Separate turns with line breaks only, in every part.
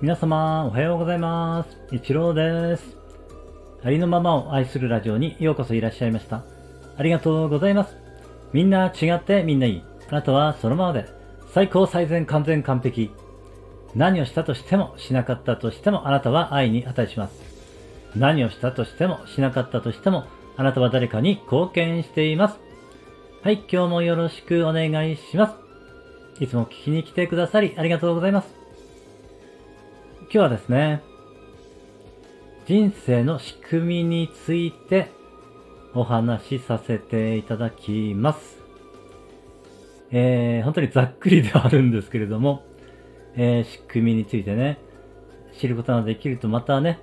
皆様、おはようございます。一郎です。ありのままを愛するラジオにようこそいらっしゃいました。ありがとうございます。みんな違ってみんないい。あなたはそのままで、最高最善完全完璧。何をしたとしてもしなかったとしてもあなたは愛に値します。何をしたとしてもしなかったとしてもあなたは誰かに貢献しています。はい、今日もよろしくお願いします。いつも聞きに来てくださりありがとうございます。今日はですね、人生の仕組みについてお話しさせていただきます。えー、本当にざっくりではあるんですけれども、えー、仕組みについてね、知ることができるとまたね、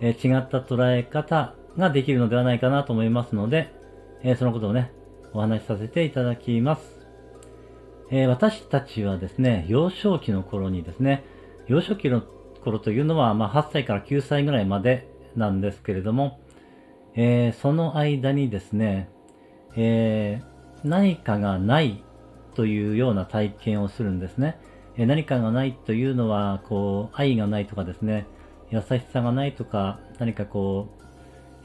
えー、違った捉え方ができるのではないかなと思いますので、えー、そのことをね、お話しさせていただきます。え私たちはですね、幼少期の頃にですね、幼少期の頃というのは、まあ、8歳から9歳ぐらいまでなんですけれども、えー、その間にですね、えー、何かがないというような体験をするんですね。えー、何かがないというのは、こう、愛がないとかですね、優しさがないとか、何かこう、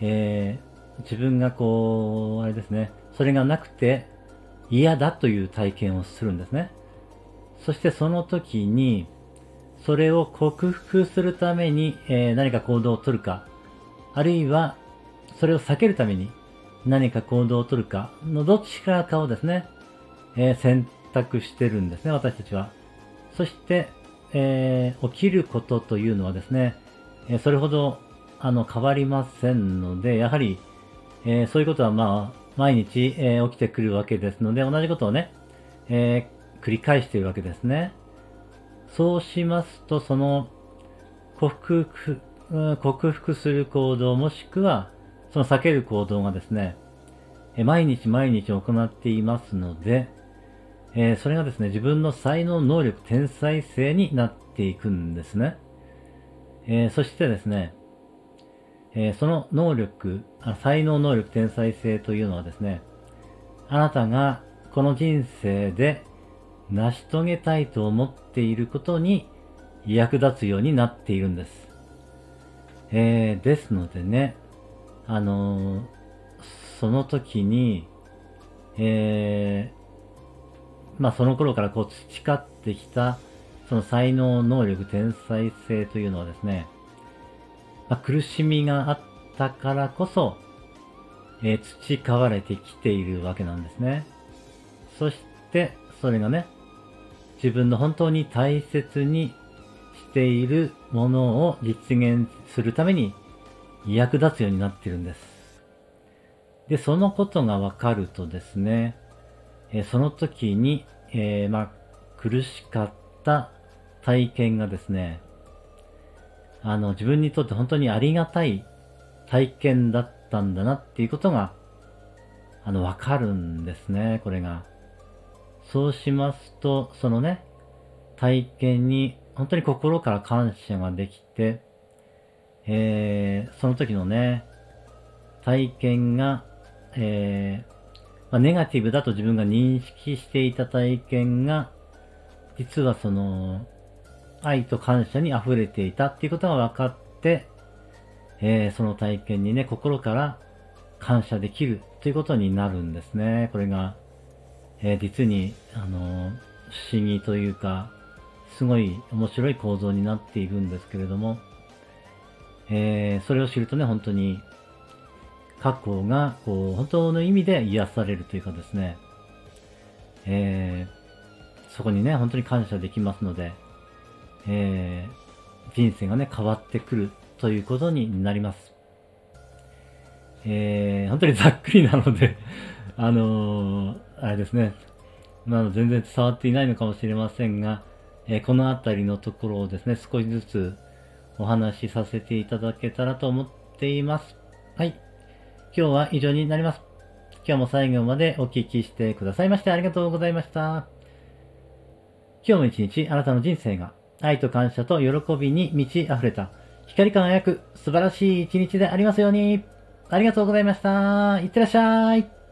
え自分がこう、あれですね、それがなくて嫌だという体験をするんですね。そしてその時に、それを克服するために、えー、何か行動をとるか、あるいはそれを避けるために何か行動をとるかのどっちらかをですね、えー、選択してるんですね、私たちは。そして、えー、起きることというのはですね、えそれほどあの変わりませんので、やはり、えそういうことはまあ毎日、え起きてくるわけですので、同じことをね、え繰り返しているわけですね。そうしますと、その克服、克服する行動もしくは、その避ける行動がですね、毎日毎日行っていますので、えそれがですね、自分の才能、能力、天才性になっていくんですね。えそしてですね、えその能力才能、能力、天才性というのはですね、あなたがこの人生で成し遂げたいと思っていることに役立つようになっているんです。えー、ですのでね、あのー、その時に、えー、まあその頃からこう培ってきた、その才能、能力、天才性というのはですね、まあ、苦しみがあったからこそ、えー、培われてきているわけなんですね。そして、それがね、自分の本当に大切にしているものを実現するために役立つようになっているんです。で、そのことがわかるとですね、え、その時に、えー、まあ、苦しかった体験がですね、あの、自分にとって本当にありがたい体験だったんだなっていうことが、あの、わかるんですね、これが。そうしますと、そのね、体験に本当に心から感謝ができて、えー、その時のね、体験が、えー、まあ、ネガティブだと自分が認識していた体験が、実はその、愛と感謝に溢れていたっていうことが分かって、えー、その体験にね、心から感謝できるということになるんですね。これが、えー、実に、あの、不思議というか、すごい面白い構造になっているんですけれども、えー、それを知るとね、本当に、過去が、こう、本当の意味で癒されるというかですね、えー、そこにね、本当に感謝できますので、えー、人生がね、変わってくるということになります。えー、本当にざっくりなのであのー、あれですね、まあ、全然伝わっていないのかもしれませんが、えー、このあたりのところをですね、少しずつお話しさせていただけたらと思っています。はい。今日は以上になります。今日も最後までお聞きしてくださいましてありがとうございました。今日も一日あなたの人生が愛と感謝と喜びに満ち溢れた光り輝く素晴らしい一日でありますように。ありがとうございました。いってらっしゃい。